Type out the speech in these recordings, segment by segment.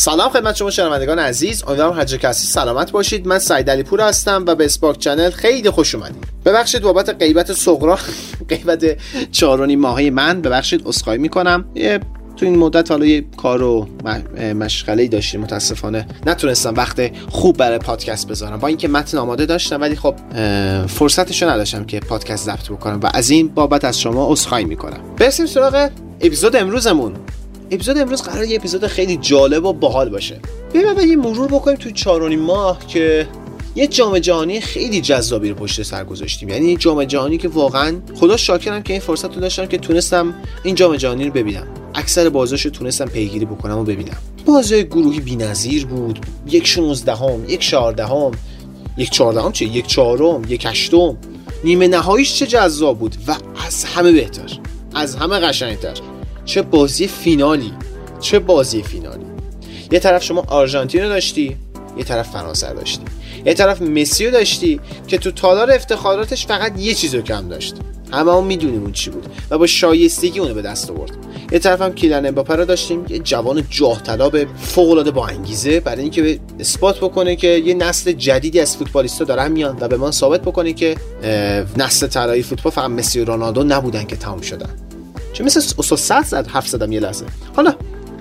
سلام خدمت شما شنوندگان عزیز. امیدوارم هر کسی سلامت باشید. من سعید علی پور هستم و به اسپاک چنل خیلی خوش اومدید. ببخشید بابت غیبت صغرا غیبت چهارونی ماهی من. ببخشید اسخای می‌کنم. تو این مدت حالا یه کار و مشغله داشتیم. متاسفانه نتونستم وقت خوب برای پادکست بذارم. با اینکه متن آماده داشتم ولی خب فرصتشو نداشتم که پادکست ضبط بکنم و از این بابت از شما اسخای می‌کنم. برسیم سراغ اپیزود امروزمون. اپیزود امروز قرار یه اپیزود خیلی جالب و باحال باشه. بیایم یه مرور بکنیم تو چهارونی ماه که یه جام جهانی خیلی جذابی رو پشت سر گذاشتیم. یعنی جام جهانی که واقعا خدا شاکرم که این فرصت رو داشتم که تونستم این جام جهانی رو ببینم. اکثر بازاش رو تونستم پیگیری بکنم و ببینم. بازی گروهی بی‌نظیر بود. یک 16 هم یک 14 هم یک 14 هم چه؟ یک چهارم یک هشتم. نیمه نهاییش چه جذاب بود و از همه بهتر. از همه قشنگتر. چه بازی فینالی. چه بازی فینالی. یه طرف شما آرژانتین رو داشتی یه طرف فرانسه داشتی. یه طرف مسی رو داشتی که تو تالار افتخاراتش فقط یه چیز رو کم داشت. همه هم می‌دونیم اون چی بود و با شایستگی اونو به دست آورد. یه طرف هم کیلن امباپه رو داشتیم یه جوان جاه طلب فوق العاده با انگیزه برای اینکه اثبات بکنه که یه نسل جدیدی از فوتبالیستا دارن میان و به ما ثابت بکنه که نسل طلایی فوتبال فقط مسی و رونالدو نبودن که تمام شدن. چه مثل استاد صد زد حرف زدم یه لحظه. حالا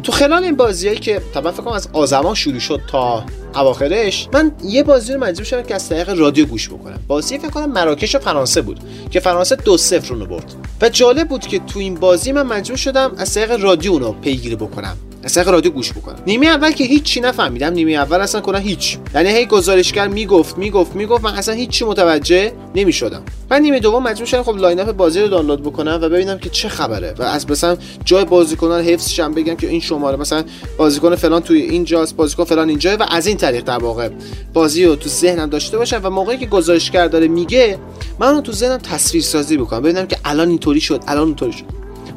تو خلال این بازیایی که طبعا فکر کنم از آزمان شروع شد تا اواخرش من یه بازی رو مجبور شدم که از طریق رادیو گوش بکنم. بازی فکر کنم مراکش و فرانسه بود که فرانسه دو صفر رو برد. و جالب بود که تو این بازی من مجبور شدم از طریق رادیو رو پیگیری بکنم. اصلا رادیو گوش بکنم. نیمه اول که هیچی نفهمیدم. نیمه اول اصلا کلا هیچ. یعنی هی گزارشگر می‌گفت می‌گفت می‌گفت. من اصلا هیچی متوجه نمی‌شدم. من نیمه دوم مجبور شدم خب line up بازی رو دانلود بکنم و ببینم که چه خبره و از مثلا جای بازیکنان حفظش هم بگم که این شماره مثلا بازیکن فلان توی اینجاست بازیکن فلان اینجا و از این طریق در واقع بازی رو تو ذهنم داشته باشم و موقعی که گزارشگر داره میگه من اون تو ذهنم تصویر سازی بکنم ببینم که الان اینطوری شد الان اونطوری شد.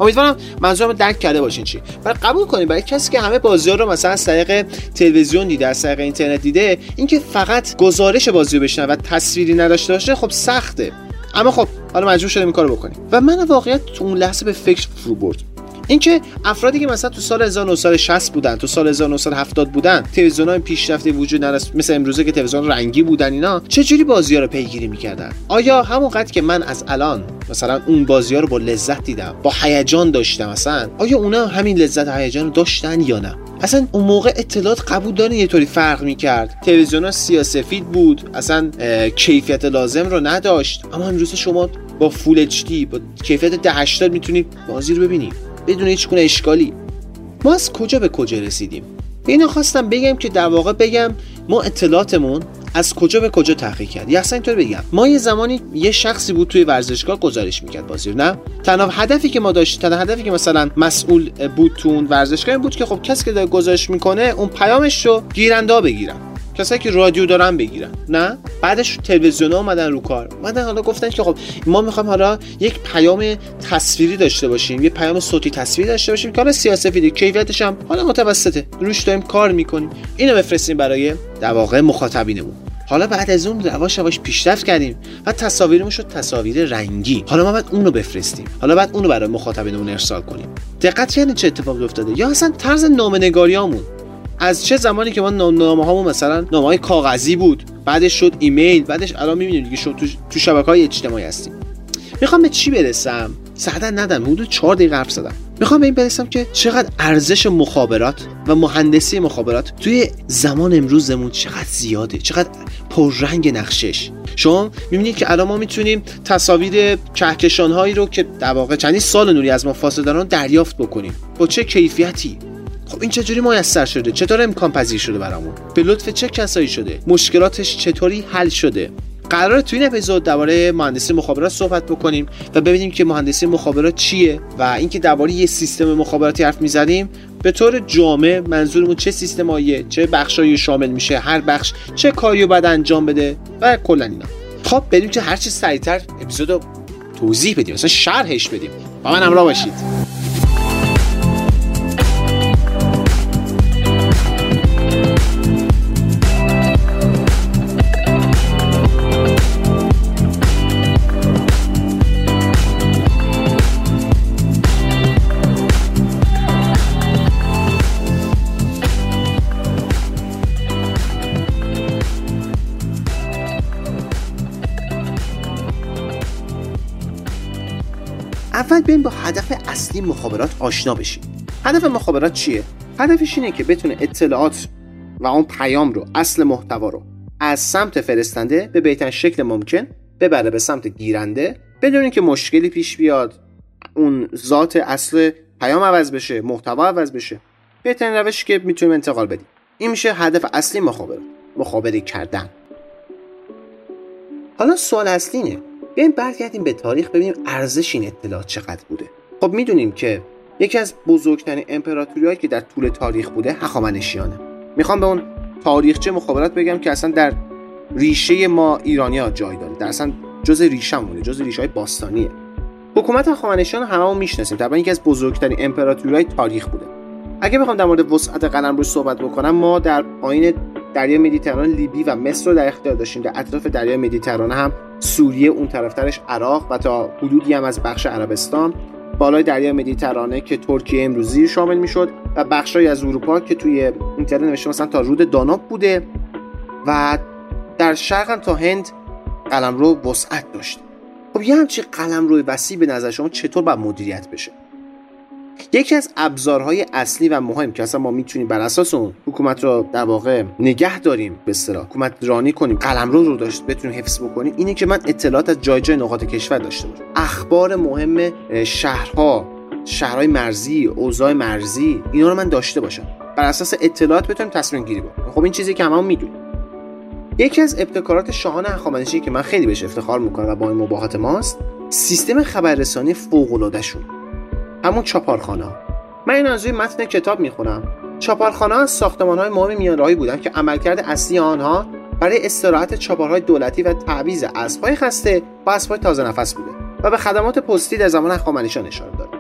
امیدوارم منظورم درک کرده باشین چی. برای قبول کنید برای کسی که همه بازی رو مثلا از طریق تلویزیون دیده از طریق اینترنت دیده اینکه فقط گزارش بازی رو بشنه و تصویری نداشته باشه خب سخته. اما خب حالا مجبور شدیم این کارو بکنیم. و من واقعیت تو اون لحظه به فکر فرو برد. اینکه افرادی که مثلا تو سال 1960 بودن تو سال 1970 بودن تلویزیون های پیشرفته وجود نداشت مثل امروزه که تلویزیون رنگی بودن اینا چه جوری بازی ها رو پیگیری می‌کردن؟ آیا همونقدر که من از الان مثلا اون بازی ها رو با لذت دیدم با هیجان داشتم مثلا آیا اونا همین لذت هیجان رو داشتن یا نه؟ اصلا اون موقع اطلاعات قبول داره یه طوری فرق می‌کرد. تلویزیون ها سیاسفید بود اصلا کیفیت لازم رو نداشت. اما امروز شما با فول اچ با کیفیت 1080 می‌تونید بازی رو ببینید. بدون هیچ گونه اشکالی. ما از کجا به کجا رسیدیم؟ اینو خواستم بگم که در واقع بگم ما اطلاعاتمون از کجا به کجا تحقیق کرد. یا اصلا اینطور بگم ما یه زمانی یه شخصی بود توی ورزشگاه گزارش می‌کرد بازی نه؟ تنها هدفی که ما داشتیم تنها هدفی که مثلا مسئول بود تو اون ورزشگاه بود که خب کسی که داره گزارش می‌کنه اون پیامش رو گیرنده بگیرن. کسایی که رادیو دارن بگیرن. نه؟ بعدش تلویزیون اومدن رو کار. اومدن حالا گفتن که خب ما می‌خوایم حالا یک پیام تصویری داشته باشیم یه پیام صوتی تصویری داشته باشیم که حالا سیاسفیده کیفیتش هم حالا متوسطه. روش داریم کار می‌کنیم. اینو بفرستیم برای در مخاطبینمون. حالا بعد از اون یواش یواش پیشرفت کردیم و تصاویرمون شد تصاویر رنگی. حالا ما بعد اون رو بفرستیم. حالا بعد اون رو برای مخاطبینمون ارسال کنیم. دقت یعنی چه اتفاقی افتاده؟ یا اصلا طرز نامه‌نگاریامون از چه زمانی که ما نامه هامون مثلا نامه های کاغذی بود بعدش شد ایمیل بعدش الان می‌بینیم دیگه شد تو, تو شبکه های اجتماعی هستیم. می‌خوام به چی برسم؟ سعدت ندم حدود چهار دقیقه حرف زدم. می‌خوام به این برسم که چقدر ارزش مخابرات و مهندسی مخابرات توی زمان امروزمون چقدر زیاده چقدر پررنگ نقشش. شما می‌بینید که الان ما می‌تونیم تصاویر کهکشان هایی رو که در واقع چندین سال نوری از ما فاصله دارن دریافت بکنیم. با چه کیفیتی؟ خب این چجوری میسر شده؟ چطور امکان پذیر شده برامون؟ به لطف چه کسایی شده؟ مشکلاتش چطوری حل شده؟ قرار تو این اپیزود درباره مهندسی مخابرات صحبت بکنیم و ببینیم که مهندسی مخابرات چیه و اینکه درباره یه سیستم مخابراتی حرف می‌زنیم. به طور جامع منظورمون چه سیستماییه چه بخشایی شامل میشه هر بخش چه کاریو بعد انجام بده و کلا اینا. خب بریم که هر چی سریعتر اپیزودو توضیح بدیم مثلا شرحش بدیم. با من همراه باشید. اول بیایم با هدف اصلی مخابرات آشنا بشیم. هدف مخابرات چیه؟ هدفش اینه که بتونه اطلاعات و اون پیام رو اصل محتوا رو از سمت فرستنده به بهترین شکل ممکن ببره به سمت گیرنده بدون اینکه مشکلی پیش بیاد اون ذات اصل پیام عوض بشه محتوا عوض بشه. بهترین روشی که می‌تونیم انتقال بدیم. این میشه هدف اصلی مخابرات. مخابره کردن. حالا سوال اصلی اینه. بیایم برگردیم به تاریخ ببینیم ارزش این اطلاعات چقدر بوده. خب می‌دونیم که یکی از بزرگترین امپراتوری که در طول تاریخ بوده هخامنشیانه. می‌خوام به اون تاریخچه مخابرات بگم که اصلا در ریشه ما ایرانی جای داره. در اصلا جز ریشمونه جز ریشه های باستانیه. حکومت هخامنشیان هممون می‌شناسیم. طبعا یکی از بزرگترین امپراتوری تاریخ بوده. اگه بخوام در مورد وسعت قلم رو صحبت بکنم ما در پایین دریای مدیترانه لیبی و مصر رو در اختیار داشتیم در اطراف دریای مدیترانه هم سوریه اون طرفترش عراق و تا حدودی هم از بخش عربستان. بالای دریای مدیترانه که ترکیه امروزی شامل می‌شد و بخشهایی از اروپا که توی اینترنت نوشته مثلا تا رود داناب بوده و در شرق تا هند قلمرو وسعت داشت. خب یه همچین قلمرو وسیع به نظر شما چطور باید مدیریت بشه؟ یکی از ابزارهای اصلی و مهم که اصلا ما می‌تونیم بر اساس اون حکومت رو در واقع نگه داریم به اصطلاح حکومت رانی کنیم قلمرو رو داشت بتونیم حفظ بکنیم اینه که من اطلاعات از جای جای نقاط کشور داشته باشم. اخبار مهم شهرها شهرهای مرزی اوضاع مرزی اینا رو من داشته باشم. بر اساس اطلاعات بتونیم تصمیم گیری بکنیم. خب این چیزی که هممون می‌دونیم. یکی از ابتکارات شاهان هخامنشی که من خیلی بهش افتخار می‌کنم و با این مباهات ماست سیستم خبررسانی فوق همون چاپارخانه من این از متن کتاب می‌خونم. چاپارخانه از ساختمان های مهم میانراهی بودن که عملکرد اصلی آنها برای استراحت چاپارهای دولتی و تعویض اسبهای خسته با اسبهای تازه نفس بوده و به خدمات پستی در زمان هخامنشیان اشاره داره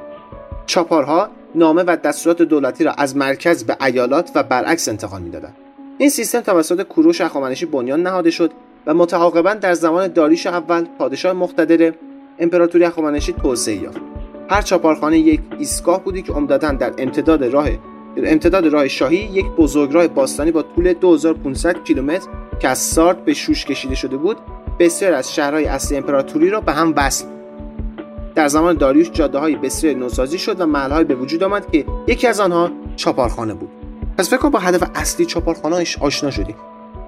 چاپارها نامه و دستورات دولتی را از مرکز به ایالات و برعکس انتقال می‌دادند. این سیستم توسط کوروش هخامنشی بنیان نهاده شد و متعاقبا در زمان داریوش اول پادشاه مقتدر امپراتوری هخامنشی توسعه یافت. هر چاپارخانه یک ایستگاه بودی که عمدتا در امتداد راه امتداد راه شاهی یک بزرگراه باستانی با طول 2500 کیلومتر که از سارت به شوش کشیده شده بود. بسیار از شهرهای اصلی امپراتوری را به هم وصل. در زمان داریوش جاده های بسیار نوسازی شد و محلهای به وجود آمد که یکی از آنها چاپارخانه بود. پس فکر با هدف اصلی چاپارخانه آشنا شدی.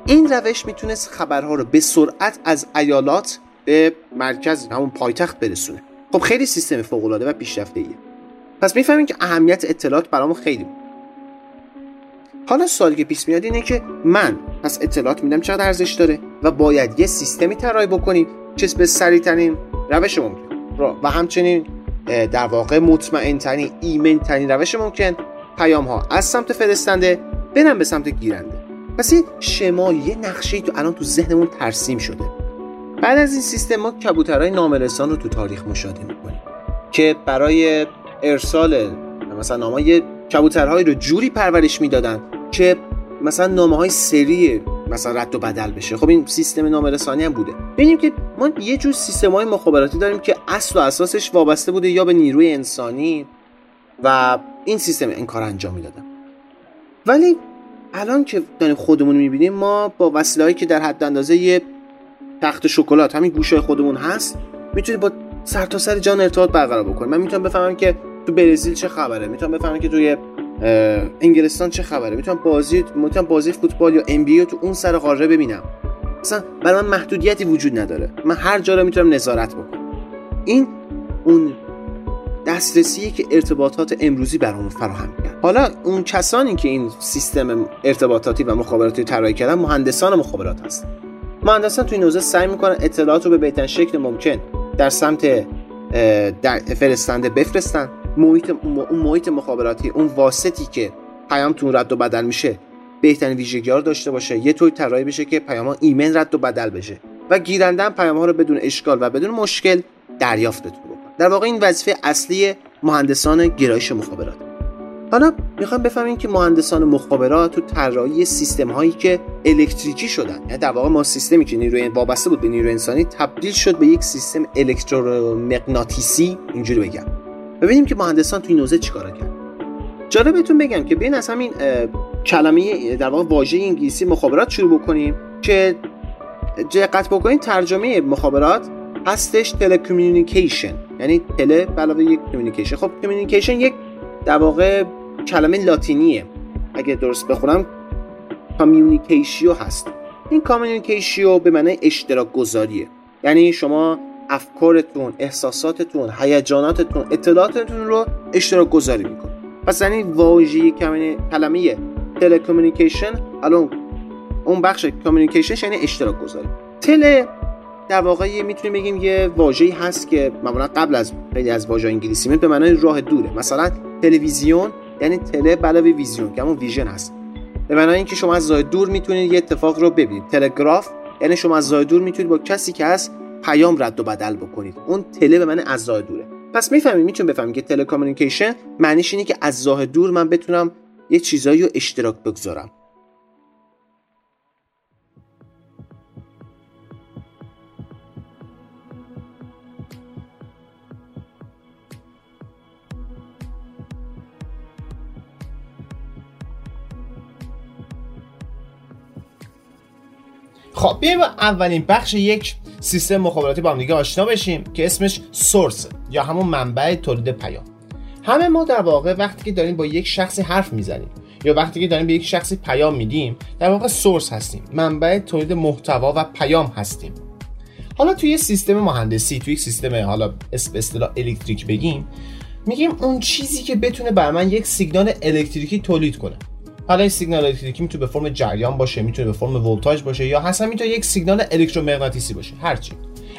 این روش می‌تونست خبرها رو به سرعت از ایالات به مرکز همون پایتخت برسونه. خب خیلی سیستم فوق العاده و پیشرفته ایه پس می‌فهمیم که اهمیت اطلاعات برامون خیلی بود حالا سوالی که پیش میاد اینه که من پس اطلاعات میدم چقدر ارزش داره و باید یه سیستمی طراحی بکنیم که به سریعترین روش ممکن. و همچنین در واقع مطمئن ترین ایمن ترین روش ممکن پیام ها از سمت فرستنده برن به سمت گیرنده. پس شمایی یه نقشه تو الان تو ذهنمون ترسیم شده. بعد از این سیستم ما کبوترهای نامرسان رو تو تاریخ مشاهده می‌کنیم که برای ارسال مثلا نامه کبوترهایی رو جوری پرورش می‌دادن که مثلا نامه های سری مثلا رد و بدل بشه. خب این سیستم نامرسانی هم بوده. ببینیم که ما یه جور سیستم های مخابراتی داریم که اصل و اساسش وابسته بوده یا به نیروی انسانی و این سیستم این کار انجام می‌دادن. ولی الان که داریم خودمون می‌بینیم ما با وسیله‌ای که در حد اندازه یه تخت شکلات همین گوشه خودمون هست می‌تونید با سر تا سر جان ارتباط برقرار بکنید من می‌تونم بفهمم که تو برزیل چه خبره می‌تونم بفهمم که توی انگلستان چه خبره. می‌تونم بازی می‌تونم بازی فوتبال یا ام بی تو اون سر قاره ببینم. مثلا برای من محدودیتی وجود نداره. من هر جا رو می‌تونم نظارت بکنم. این اون دسترسی که ارتباطات امروزی برامون فراهم کرد حالا اون کسانی که این سیستم ارتباطاتی و مخابراتی طراحی کردن مهندسان مخابرات هستن. مهندسان توی این حوزه سعی می‌کنن اطلاعات رو به بهترین شکل ممکن در سمت در فرستنده بفرستن. محیط اون محیط مخابراتی اون واسطی که پیامتون رد و بدل میشه بهترین ویژگی داشته باشه. یه طور طراحی بشه که پیام ها ایمن رد و بدل بشه. و گیرنده پیام ها رو بدون اشکال و بدون مشکل دریافت بتونه در واقع این وظیفه اصلی مهندسان گرایش مخابرات. حالا می‌خوام بفهمیم که مهندسان مخابرات تو طراحی سیستم هایی که الکتریکی شدن یعنی در واقع ما سیستمی که نیروی وابسته بود به نیروی انسانی تبدیل شد به یک سیستم الکترومغناطیسی اینجوری بگم. ببینیم که مهندسان تو این حوزه چیکار کرد جالبتون بگم که بین از همین کلمه در واقع واژه انگلیسی مخابرات شروع بکنیم که دقت بکنید ترجمه مخابرات هستش telecommunication یعنی تله علاوه یک communication خب communication یک در واقع کلمه لاتینیه. اگه درست بخونم communicatio هست. این communicatio به معنی اشتراک گذاریه. یعنی شما افکارتون احساساتتون هیجاناتتون اطلاعاتتون رو اشتراک گذاری میکنین پس یعنی واژه کلمه telecommunication الان اون بخش communication یعنی اشتراک گذاری. تله در واقع می‌تونیم بگیم یه واژه‌ای هست که معمولا قبل از خیلی از واژه انگلیسی به معنای راه دوره. مثلا تلویزیون یعنی تله علاوه ویزیون که همون vision هست. به معنای اینکه شما از راه دور می‌تونید یه اتفاق رو ببینید. تلگراف یعنی شما از راه دور می‌تونید با کسی که هست پیام رد و بدل بکنید. اون تله به معنی از راه دوره. پس می‌فهمید می‌تونیم بفهمیم که تلکامونیکیشن معنیش اینه که از راه دور من بتونم یه چیزایی رو اشتراک بگذارم. خب بیایم اولین بخش یک سیستم مخابراتی با هم دیگه آشنا بشیم که اسمش سورس یا همون منبع تولید پیام. همه ما در واقع وقتی که داریم با یک شخصی حرف می‌زنیم یا وقتی که داریم به یک شخصی پیام میدیم در واقع سورس هستیم منبع تولید محتوا و پیام هستیم. حالا توی سیستم مهندسی توی یک سیستم حالا اصطلاح الکتریک بگیم میگیم اون چیزی که بتونه بر من یک سیگنال الکتریکی تولید کنه. حالا این سیگنال الکتریکی می‌تونه به فرم جریان باشه می‌تونه به فرم ولتاژ باشه یا اصلا می‌تونه یک سیگنال الکترومغناطیسی باشه هرچی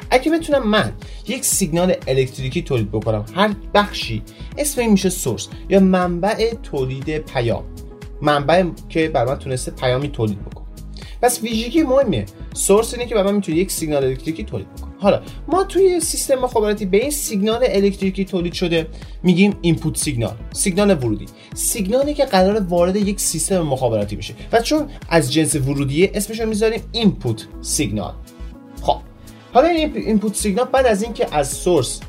اگه بتونم من یک سیگنال الکتریکی تولید بکنم هر بخشی اسم این میشه سورس یا منبع تولید پیام. منبع که بر من تونسته پیامی تولید بکنه. پس ویژگی مهمه. سورس اینه که بر من یک سیگنال الکتریکی تولید بکنه. حالا ما توی سیستم مخابراتی به این سیگنال الکتریکی تولید شده میگیم input signal سیگنال ورودی. سیگنالی که قرار وارد یک سیستم مخابراتی بشه. و چون از جنس ورودیه اسمش رو می‌ذاریم input signal خب حالا این input signal بعد از اینکه از source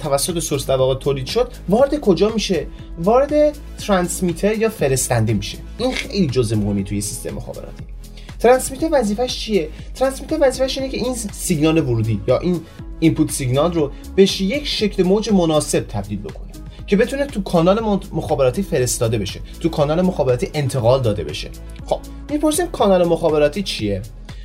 توسط source در تولید شد وارد کجا میشه؟ وارد transmitter یا فرستنده میشه. این خیلی جزء مهمی توی سیستم مخابراتی. transmitter وظیفش چیه؟ transmitter وظیفش اینه که این سیگنال ورودی یا این اینپوت سیگنال رو به یک شکل موج مناسب تبدیل بکنه که بتونه تو کانال مخابراتی فرستاده بشه تو کانال مخابراتی انتقال داده بشه. خب می‌پرسیم کانال مخابراتی چیه؟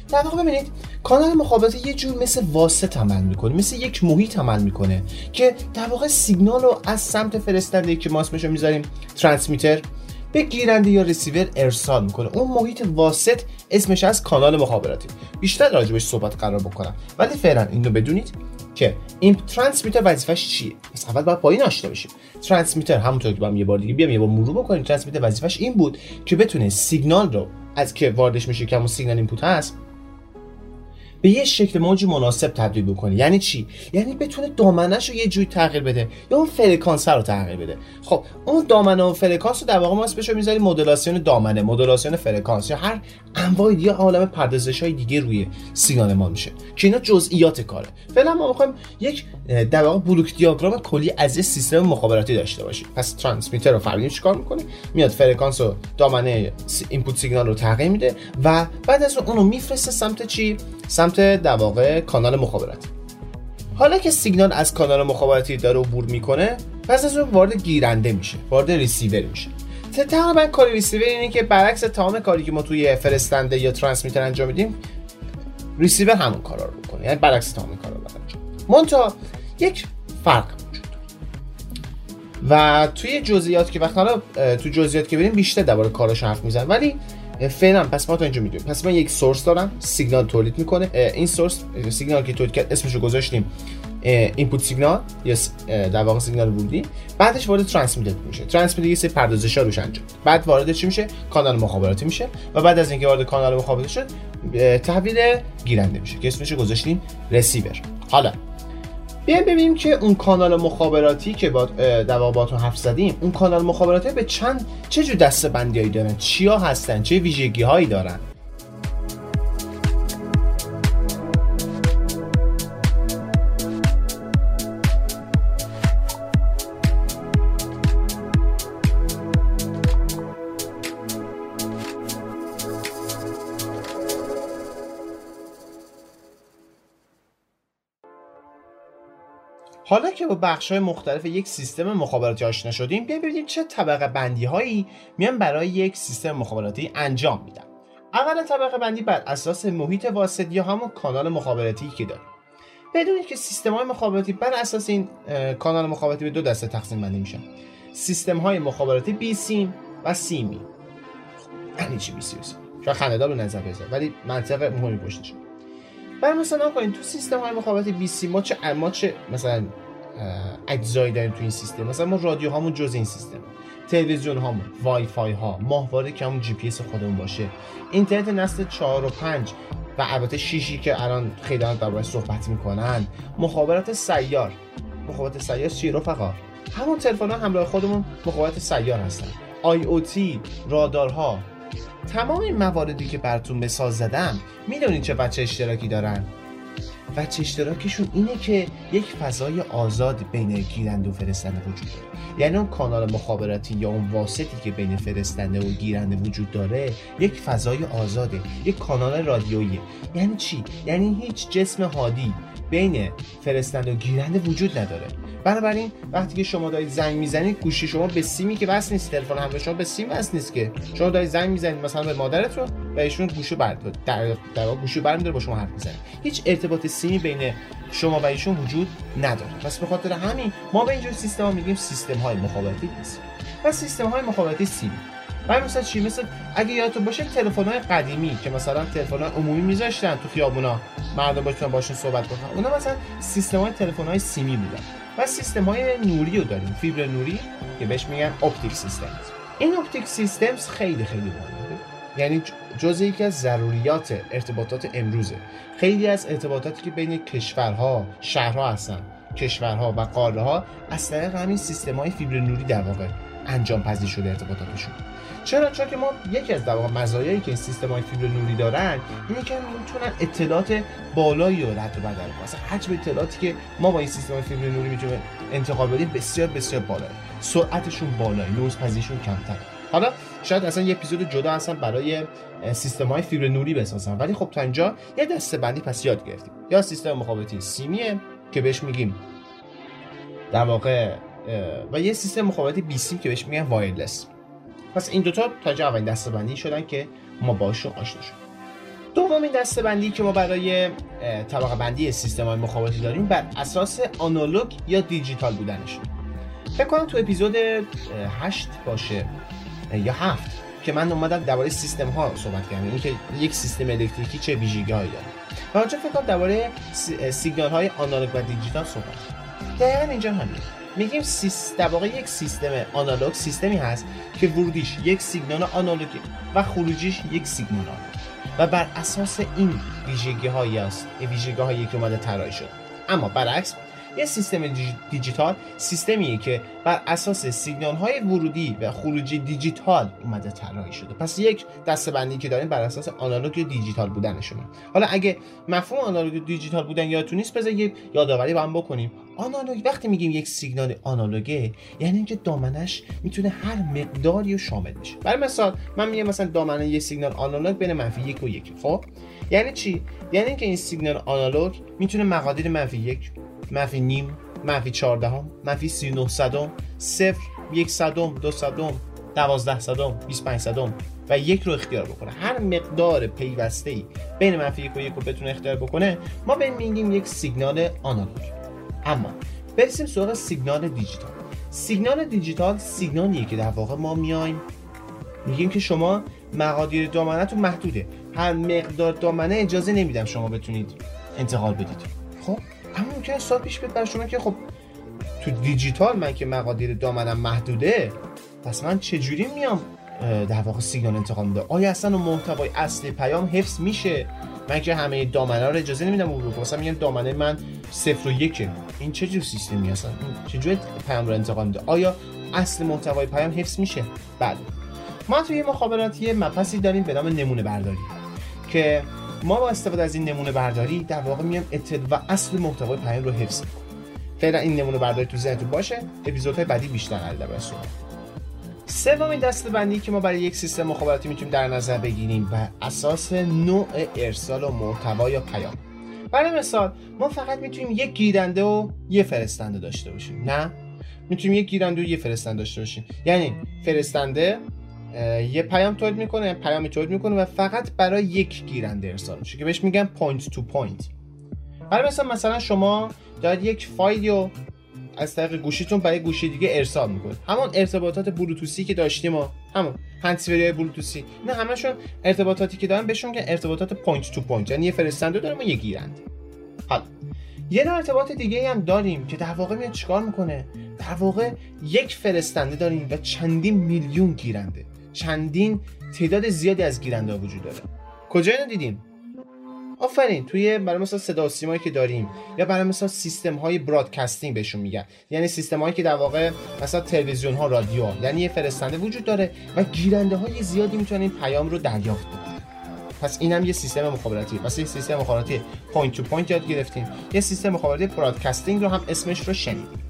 در واقع ببینید کانال مخابراتی یه جور مثل واسط عمل می‌کنه مثل یک محیط عمل می‌کنه که در واقع سیگنال رو از سمت فرستنده که ما اسمش رو می‌ذاریم ترانسمیتر به گیرنده یا رسیور ارسال می‌کنه. اون محیط واسط اسمش از کانال مخابراتی. بیشتر راجبش صحبت قرار بکنم. ولی فعلا اینو بدونید که این transmitter وظیفش چیه؟ پس اول باید پایین آشنا بشیم. transmitter همونطور که با یه بار دیگه بیام یه بار مرور بکنیم. transmitter وظیفش این بود که بتونه سیگنال رو از که واردش میشه که همون سیگنال input هست به یه شکل موج مناسب تبدیل بکنه یعنی چی؟ یعنی بتونه دامنش رو یه جوری تغییر بده یا اون فرکانس رو تغییر بده. خب اون دامنه و فرکانس رو در واقع ما اسمش می‌ذاریم مدولاسیون دامنه مدولاسیون فرکانس یا هر انواع یا عالم پردازش های دیگه روی سیگنال ما میشه که اینا جزئیات کاره. فعلا ما می‌خوایم یک در واقع بلوک دیاگرام کلی از یه سیستم مخابراتی داشته باشیم. پس transmitter رو فهمیدیم چیکار می‌کنه میاد فرکانس و دامنه input signal رو تغییر میده و بعد از اون اونو میفرسته سمت چی؟ سمت در واقع کانال مخابراتی حالا که سیگنال از کانال مخابراتی داره عبور می‌کنه پس از اون وارد گیرنده میشه وارد ریسیور میشه. تقریبا کار ریسیور اینه که برعکس تمام کاری که ما توی فرستنده یا transmitter انجام میدیم ریسیور همون کارا رو بکنه. یعنی برعکس تمام کارا رو انجام میده منتها یک فرق وجود و توی جزئیات که وقت حالا تو جزئیات که بریم بیشتر درباره کاراش حرف میزنیم ولی فعلا. پس ما تا اینجا می‌دونیم. پس من یک source دارم سیگنال تولید می‌کنه. این source سیگنال که تولید کرد اسمشو گذاشتیم input signal یا در واقع سیگنال ورودی. بعدش وارد ترانسمیتر میشه. ترانسمیتر یه سری پردازش‌ها روش انجام. بعد وارد چی میشه؟ کانال مخابراتی میشه. و بعد از اینکه وارد کانال مخابراتی شد تحویل گیرنده میشه که اسمش گذاشتیم رسیور حالا بیایم ببینیم که اون کانال مخابراتی که با در باهاتون حرف زدیم اون کانال مخابراتی به چند چه جور دسته بندیایی دارن؟ چیا هستن؟ چه ویژگی هایی دارن؟ حالا که با بخش های مختلف یک سیستم مخابراتی آشنا شدیم بیایم ببینیم چه طبقه بندی هایی میان برای یک سیستم مخابراتی انجام میدن. اول طبقه بندی بر اساس محیط واسط یا همون کانال مخابراتی که داریم. بدونید که سیستم های مخابراتی بر اساس این کانال مخابراتی به دو دسته تقسیم بندی میشن. سیستم های مخابراتی بی سیم و سیمی یعنی چی بی سی و سیم شاید خنده‌دار به نظر برسه ولی منطق مهمی پشتش. برای مثال فرض کنید تو سیستم های مخابراتی بیسیم ما چه ما چه مثلا اجزایی داریم تو این سیستم؟ مثلا ما رادیو هامون جز این سیستم تلویزیون هامون وای فای ها ماهواره که همون جی پی اس خودمون باشه. اینترنت نسل 4 و 5 و البته شیشی که الان خیلی دربارش صحبت می‌کنن. مخابرات سیار. مخابرات سیار چی رفقا؟ همون تلفن های همراه خودمون مخابرات سیار هستن. IoT رادارها. تمام این مواردی که براتون مثال زدم می‌دونید چه بچه اشتراکی دارن؟ بچه اشتراکشون اینه که یک فضای آزاد بین گیرنده و فرستنده وجود داره. یعنی اون کانال مخابراتی یا اون واسطی که بین فرستنده و گیرنده وجود داره یک فضای آزاده یک کانال رادیویی. یعنی چی؟ یعنی هیچ جسم هادی بین فرستنده و گیرنده وجود نداره. بنابراین وقتی که شما دارید زنگ می‌زنید گوشی شما به سیمی که وصل نیست تلفن همراه شما به سیم وصل نیست که. شما دارید زنگ می‌زنید مثلا به مادرتون و ایشون گوشی برد در در گوشی برمیداره با شما حرف می‌زنه. هیچ ارتباط سیمی بین شما و ایشون وجود نداره. پس به خاطر همین ما به اینجور سیستم ها میگیم سیستم های مخابراتی نیست. و سیستم های مخابراتی سیمی. و مثلا چی؟ مثل اگه یادتون باشه تلفن های قدیمی که مثلا تلفن های عمومی میذاشتن تو خیابونا مردم بتونن باشون صحبت کنن. اونا مثلا سیستم های تلفن های سیمی بودن و سیستم های نوری رو داریم. فیبر نوری که بهش میگن اپتیک سیستم این اپتیک سیستمز خیلی خیلی مهمه. یعنی جزء یکی از ضروریات ارتباطات امروزه. خیلی از ارتباطاتی که بین کشورها شهرها هستن کشورها و قاره ها از طریق همین سیستم های فیبر نوری در واقع انجام پذیر شده ارتباطاتشون. چرا؟ چون که ما یکی از در مزایایی که این سیستم های فیبر نوری دارن اینه که می‌تونن اطلاعات بالایی رو رد و بدل کنن. مثلا حجم اطلاعاتی که ما با این سیستم های فیبر نوری می‌تونیم انتقال بدیم بسیار بسیار بالاه سرعتشون بالایی لوزپذیریشون کمتر حالا شاید اصلا یه اپیزود جدا هستن برای سیستم های فیبر نوری بسازن. ولی خب تا اینجا یه دسته بندی پس یاد گرفتیم. یا سیستم مخابراتی سیمیه که بهش میگیم در واقع و یه سیستم مخابراتی بی سیم که بهش میگن وایرلس. پس این دوتا تا جا اولین بندی شدن که ما باشون آشنا شدیم. دومین بندی که ما برای طبقه بندی سیستم های مخابراتی داریم بر اساس آنالوگ یا دیجیتال بودنشون فکر کنم تو اپیزود 8 باشه یا 7 که من اومدم درباره سیستم ها صحبت کردم. اینکه یک سیستم الکتریکی چه ویژگی هایی داره. و فکر کنم درباره سیگنال های آنالوگ و دیجیتال صحبت دقیقا اینجا همین میگیم در واقع یک سیستم آنالوگ سیستمی هست که ورودیش یک سیگنال آنالوگ و خروجیش یک سیگنال آنالوگ. و بر اساس این ویژگی هایی است ویژگی هایی که اومده طراحی شد. اما برعکس یه سیستم دیجیتال سیستمیه که بر اساس سیگنال های ورودی و خروجی دیجیتال اومده طراحی شده. پس یک دستبندی که داریم بر اساس آنالوگ و دیجیتال بودنشونه حالا اگه مفهوم آنالوگ و دیجیتال بودن یادتون نیست بذار یادآوری با هم بکنیم. آنالوگ وقتی میگیم یک سیگنال آنالوگه یعنی اینکه دامنش می‌تونه هر مقداری رو شامل بشه. برای مثال من میگم مثلا دامنه یه سیگنال آنالوگ بین منفی یک و یک خب؟ یعنی چی؟ یعنی اینکه این سیگنال آنالوگ می‌تونه مقادیر منفی یک منفی نیم منفی 14 هم منفی 39 صدم صفر یک صدم دو صدم دوازده صدم 25 صدم و یک رو اختیار بکنه. هر مقدار پیوسته ای بین منفی یک و یک رو بتونه اختیار بکنه ما به میگیم یک سیگنال آنالوگ. اما برسیم سراغ سیگنال دیجیتال. سیگنال دیجیتال سیگنالیه که در واقع ما میایم میگیم که شما مقادیر دامنه محدوده. هر مقدار دامنه اجازه نمیدم شما بتونید انتقال بدید. خب؟ اما ممکنه سال پیش بیاد شما که خب تو دیجیتال من که مقادیر دامنم محدوده پس من چجوری میام در واقع سیگنال انتقال میده؟ آیا اصلا محتوای اصلی پیام حفظ میشه؟ من که همه دامنه رو اجازه نمیدم اون مثلا میگم دامنه من صفر و یکه این چه جور سیستمی هستن چجوری پیام رو انتقال میده؟ آیا اصل محتوای پیام حفظ میشه؟ بله. ما توی مخابراتی مبحثی داریم به نام نمونه برداری که ما با استفاده از این نمونه برداری در واقع میام اطلاع و اصل محتوای پیام رو حفظ. کنیم فعلا این نمونه برداری تو ذهنتون باشه اپیزودهای بعدی بیشتر در صحبت سومین دسته بندی که ما برای یک سیستم مخابراتی می‌تونیم در نظر بگیریم بر اساس نوع ارسال و محتوا یا پیام. برای مثال ما فقط می‌تونیم یک گیرنده و یه فرستنده داشته باشیم. نه. می‌تونیم یک گیرنده و یه فرستنده داشته باشیم. یعنی فرستنده یه پیام تولید می‌کنه پیامی تولید می‌کنه و فقط برای یک گیرنده ارسال میشه که بهش میگن point to point برای مثلا مثلا شما دارید یک فایل رو از طریق گوشیتون برای گوشی دیگه ارسال می‌کنید. همون ارتباطات بلوتوسی که داشتیم ما همون هندزفری بلوتوسی نه همشون ارتباطاتی که دارن بهشون که ارتباطات point to point یعنی یه فرستنده داریم و یه گیرنده. حالا یه نوع ارتباط دیگه هم داریم که در واقع میاد چیکار می‌کنه؟ در واقع یک فرستنده داریم و چندین میلیون گیرنده. چندین تعداد زیادی از گیرنده وجود داره. کجا اینو دیدیم آفرین توی برای مثلا صدا سیمایی که داریم یا برای مثلا سیستم های broadcasting بهشون میگن. یعنی سیستم هایی که در واقع مثلا تلویزیون ها رادیو یعنی یه فرستنده وجود داره و گیرنده های زیادی می‌تونن پیام رو دریافت کنن. پس اینم یه سیستم مخابراتی پس یه سیستم مخابراتی point to point یاد گرفتیم. یه سیستم مخابراتی broadcasting رو هم اسمش رو شنیدیم.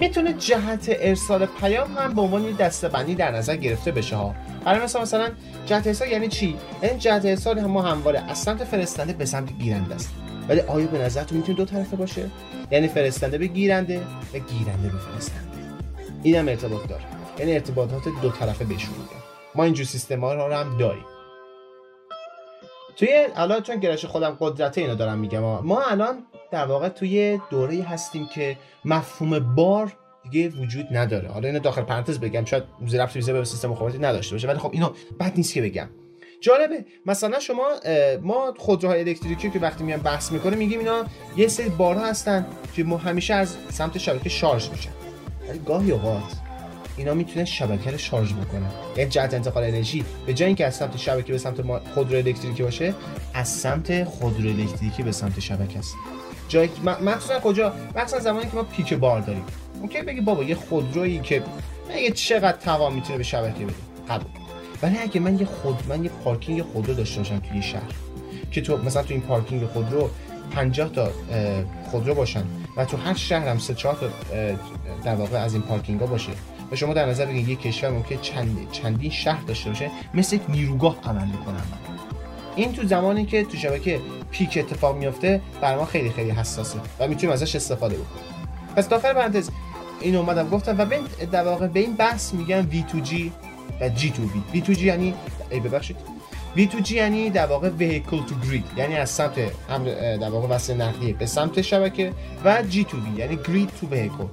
می‌تونه جهت ارسال پیام هم به عنوان یه دسته‌بندی در نظر گرفته بشه ها. برای مثلا مثلا جهت ارسال یعنی چی؟ یعنی جهت ارسال هم همواره از سمت فرستنده به سمت گیرنده است. ولی آیا به نظرتون می‌تونه دو طرفه باشه؟ یعنی فرستنده به گیرنده و گیرنده به فرستنده. اینم ارتباط داره. یعنی ارتباطات دو طرفه بهشون میگن. ما اینجور سیستم ها رو هم داریم. توی الان چون گرایش خودم قدرت اینو دارم میگم ما الان در واقع توی دوره هستیم که مفهوم بار دیگه وجود نداره. حالا اینو داخل پرانتز بگم شاید ربط به سیستم مخابراتی نداشته باشه ولی خب اینو بد نیست که بگم. جالبه مثلا شما ما خودروهای الکتریکی که وقتی میان بحث می‌کنه میگیم اینا یه سری بارها هستن که ما همیشه از سمت شبکه شارژ میشن. ولی گاهی اوقات اینا می‌تونه شبکه رو شارژ بکنه. یعنی جهت انتقال انرژی به جای اینکه از سمت شبکه به سمت خودرو الکتریکی باشه از سمت خودرو الکتریکی به سمت شبکه است. جای مخصوصا کجا؟ مخصوصا زمانی که ما پیک بار داریم. ممکن بگی بابا یه خودرویی که اگه چقدر توان می‌تونه به شبکه بده. قبول ولی اگه من یه خود من یه پارکینگ خودرو داشته باشم توی شهر که تو مثلا تو این پارکینگ خودرو 50 تا خودرو باشن و تو هر شهر هم سه چهار تا در واقع از این پارکینگ ها باشه و شما در نظر بگیرید یک کشور ممکن چند چندین شهر داشته باشه مثل یک نیروگاه عمل می‌کنن. این تو زمانی که تو شبکه پیک اتفاق میفته بر ما خیلی خیلی حساسه و می‌تونیم ازش استفاده بکنیم. پس داخل پرانتز این اومدم گفتم و به در واقع به این بحث میگن V2G و G2V V2G یعنی ای ببخشید. V2G یعنی در واقع vehicle to grid یعنی از سمت در واقع وصل نقلیه به سمت شبکه و G2V یعنی grid to vehicle.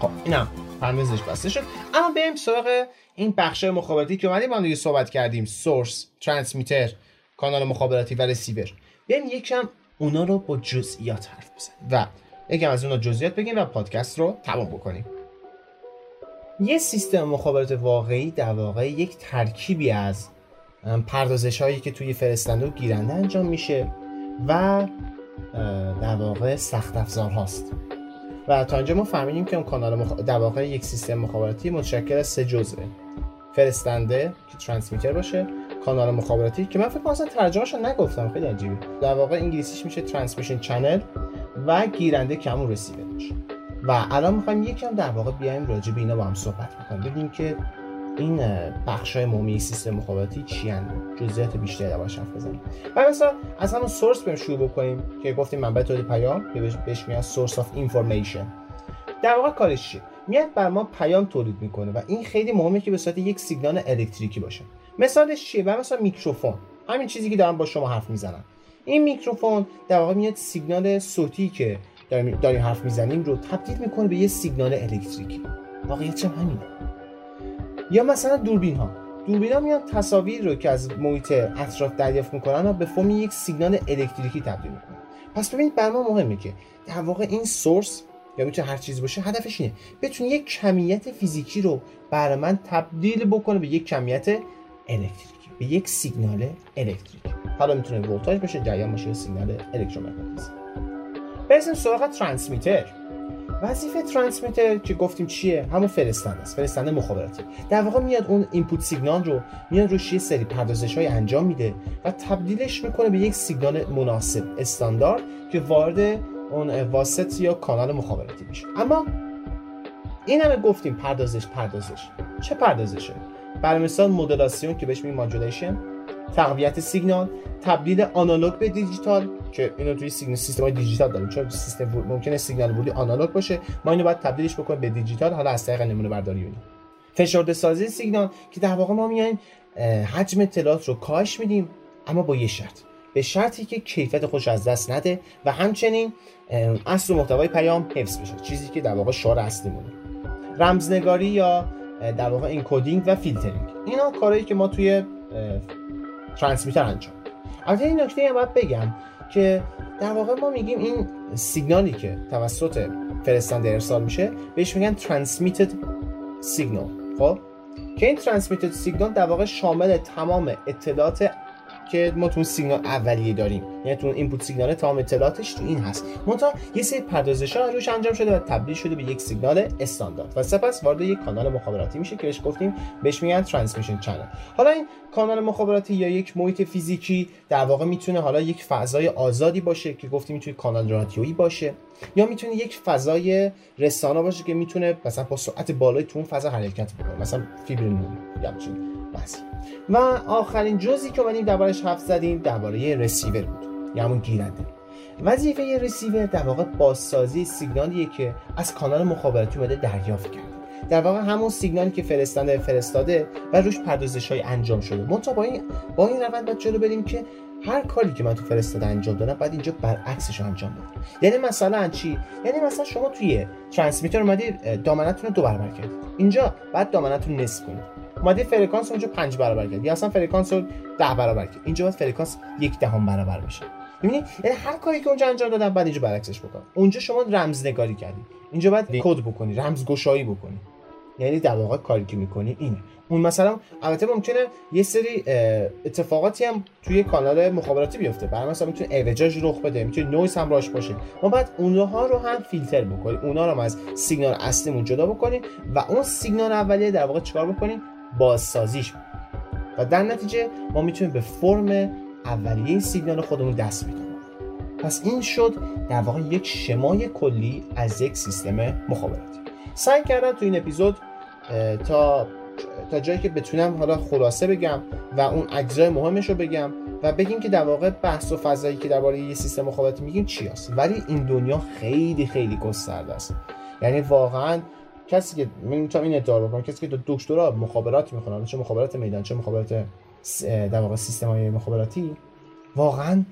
خب اینم پرانتزش بسته شد. اما بریم سراغ این بخش مخابراتی که اومدیم با دیگه صحبت کردیم. سورس ترانسمیتر کانال مخابراتی و رسیور. بیایم یکم اونا رو با جزئیات حرف بزنیم. و یکم از اونا جزئیات بگیم و پادکست رو تمام بکنیم. یه سیستم مخابرات واقعی در واقع یک ترکیبی از پردازش هایی که توی فرستنده و گیرنده انجام میشه و در واقع سخت افزار هاست و تا اینجا ما فهمیدیم که اون کانال مخ... در واقع یک سیستم مخابراتی متشکل از سه جزئه فرستنده که ترانسمیتر باشه کانال مخابراتی که من فکر کنم اصلا ترجمهش نگفتم خیلی عجیبه. در واقع انگلیسیش میشه transmission channel و گیرنده که همون رسیور باشه. و الان می‌خوایم یکم در واقع بیایم راجع به اینا با هم صحبت بکنیم. ببینیم که این بخش های مهم سیستم مخابراتی چی جزئیات بیشتری دربارش حرف بزنیم. و مثلا از همون source بریم شروع بکنیم که گفتیم منبع تولید پیام که بهش میاد source of information در واقع کارش چیه میاد بر ما پیام تولید می‌کنه و این خیلی مهمه که به صورت یک سیگنال الکتریکی باشه. مثالش چیه؟ و مثلا میکروفون. همین چیزی که دارم با شما حرف می‌زنم. این میکروفون در واقع میاد سیگنال صوتی که داریم, داریم حرف می‌زنیم رو تبدیل می‌کنه به یه سیگنال الکتریکی. واقعیت هم همینه. یا مثلا دوربین ها. دوربین ها میان تصاویر رو که از محیط اطراف دریافت می‌کنن و به فرم یک سیگنال الکتریکی تبدیل می‌کنن. پس ببینید بر ما مهمه که در واقع این سورس یا می‌تونه هر چیزی باشه هدفش اینه بتونه یک کمیت فیزیکی رو برای من تبدیل بکنه به یک کمیت الکتریکی به یک سیگنال الکتریکی. حالا می‌تونه ولتاژ باشه جریان باشه سیگنال الکترومغناطیسی. برسیم سراغ transmitter وظیفه transmitter که گفتیم چیه؟ همون فرستنده است فرستنده مخابراتی. در واقع میاد اون input signal رو میاد روش یه سری پردازش هایی انجام میده و تبدیلش می‌کنه به یک سیگنال مناسب استاندارد که وارد اون واسط یا کانال مخابراتی میشه. اما این همه گفتیم پردازش پردازش. چه پردازشه؟ برای مثال مدلاسیون که بهش میگیم ماجولیشن تقویت سیگنال تبدیل آنالوگ به دیجیتال که اینو توی سیگنال سیستم دیجیتال داریم. چون سیستم ممکنه سیگنال ورودی آنالوگ باشه. ما اینو باید تبدیلش بکنیم به دیجیتال. حالا از طریق نمونه برداری یونی فشرده سازی سیگنال که در واقع ما میایم حجم اطلاعات رو کاهش میدیم اما با یه شرط. به شرطی که کیفیت خودش از دست نده و همچنین اصل محتوای پیام حفظ بشه. چیزی که در واقع شعار اصلیمونه. رمزنگاری یا در واقع encoding و فیلترینگ. اینا کارهایی که ما توی transmitter انجام البته این نکته هم باید بگم. که در واقع ما میگیم این سیگنالی که توسط فرستنده ارسال میشه بهش میگن transmitted signal خب؟ که این transmitted signal در واقع شامل تمام اطلاعات که ما تو سیگنال اولیه داریم. یعنی تو input signal تمام اطلاعاتش تو این هست. منتها یه سری پردازش ها روش انجام شده و تبدیل شده به یک سیگنال استاندارد. و سپس وارد یک کانال مخابراتی میشه که بهش گفتیم بهش میگن transmission channel حالا این کانال مخابراتی یا یک محیط فیزیکی در واقع می‌تونه حالا یک فضای آزادی باشه که گفتیم می‌تونه کانال رادیویی باشه یا می‌تونه یک فضای رسانه باشه که می‌تونه مثلا با سرعت بالای تو اون فضا حرکت بکنه. مثلا فیبر نور یا و آخرین جزئی که اومدیم دربارش حرف زدیم درباره رسیور بود. یا همون گیرنده. وظیفه رسیور در واقع بازسازی سیگنالیه که از کانال مخابراتی اومده دریافت کرده. در واقع همون سیگنالی که فرستنده فرستاده و روش پردازش های انجام شده. منتها با این با این روند باید جلو بریم که هر کاری که من تو فرستاده انجام دادم بعد اینجا برعکسش انجام بدم. یعنی مثلا چی؟ یعنی مثلا شما توی transmitter اومدی دامنتون رو دو برابر کردید. اینجا باید دامنتون نصف کنید. اومدی فرکانس اونجا 5 برابر کرد یا اصلا فرکانس رو 10 برابر کرد اینجا باید فرکانس یک دهم برابر بشه. می‌بینی؟ یعنی هر کاری که اونجا انجام دادن باید اینجا برعکسش بکن اونجا شما رمزنگاری کردی. اینجا باید decode بکنی رمزگشایی بکنی. یعنی در واقع کاری که می‌کنی اینه. اون مثلا البته ممکنه یه سری اتفاقاتی هم توی کانال مخابراتی بیفته. برای مثلا می‌تونه اعوجاج رخ بده می‌تونه نویز همراش باشه. ما بعد اونها رو هم فیلتر بکنیم اونها رو از سیگنال اصلیمون جدا بکنیم و اون سیگنال اولیه در واقع چیکار بکنیم بازسازیش. و در نتیجه ما می‌تونیم به فرم اولیه سیگنال خودمون دست پیدا پس این شد در واقع یک شمای کلی از یک سیستم مخابراتی. سعی کردم تو این اپیزود تا تا جایی که بتونم حالا خلاصه بگم و اون اجزای مهمش رو بگم و بگیم که در واقع بحث و فضایی که درباره یه سیستم مخابراتی میگیم چی هست. ولی این دنیا خیلی خیلی گسترده است. یعنی واقعا کسی که من می‌تونم این ادعا بکنم کسی که دکترا مخابرات می‌خونن چه مخابرات میدان چه مخابرات در واقع سیستم های مخابراتی واقعا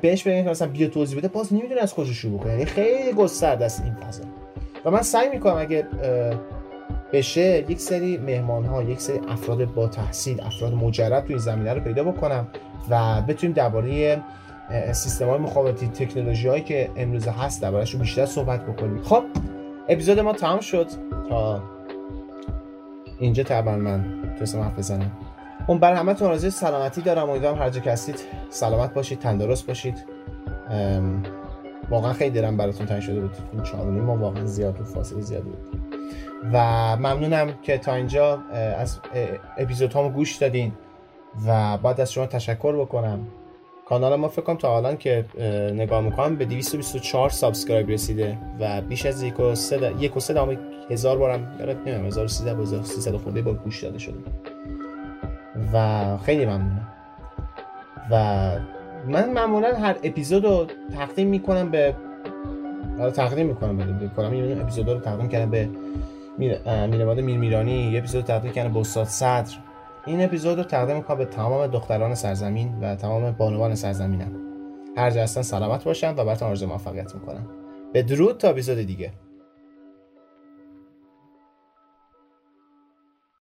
بهش بگیم مثلا بیا توضیح بده باز نمی‌دونه از کجا شروع کنه. یعنی خیلی گسترده است این فضا. و من سعی می‌کنم اگه بشه یک سری مهمان ها یک سری افراد با تحصیل افراد مجرد تو این زمینه رو پیدا بکنم و بتونیم درباره سیستم های مخابراتی تکنولوژی هایی که امروز هست دربارهش رو بیشتر صحبت بکنیم. خب اپیزود ما تمام شد. تا اینجا تقریبا من تونستم حرف بزنم. اون برای همه تون آرزوی سلامتی دارم. امیدوارم هر جا که سلامت باشید تندرست باشید. واقعا خیلی دلم براتون تنگ شده بود. این چهارونی ما واقعا زیاد بود فاصله زیاد بود. و ممنونم که تا اینجا از اپیزود گوش دادین و بعد از شما تشکر بکنم. کانال ما فکر کنم تا الان که نگاه می‌کنم به 224 سابسکرایب رسیده و بیش از یک و سه یک و سه دام هزار بارم یادت نمی‌دونم 1013 با 1300 خورده بار گوش داده شده. و خیلی ممنونم. و من معمولا هر اپیزود رو تقدیم می‌کنم به تقدیم می‌کنم به کنم این اپیزود رو تقدیم کردم به میرماد میرمیرانی یه اپیزود تقدیم کردم به استاد صدر. این اپیزود رو تقدیم می‌کنم به تمام دختران سرزمین و تمام بانوان سرزمینم. هر جا هستن سلامت باشن و براتون آرزو موفقیت می‌کنم. به درود تا اپیزود دیگه.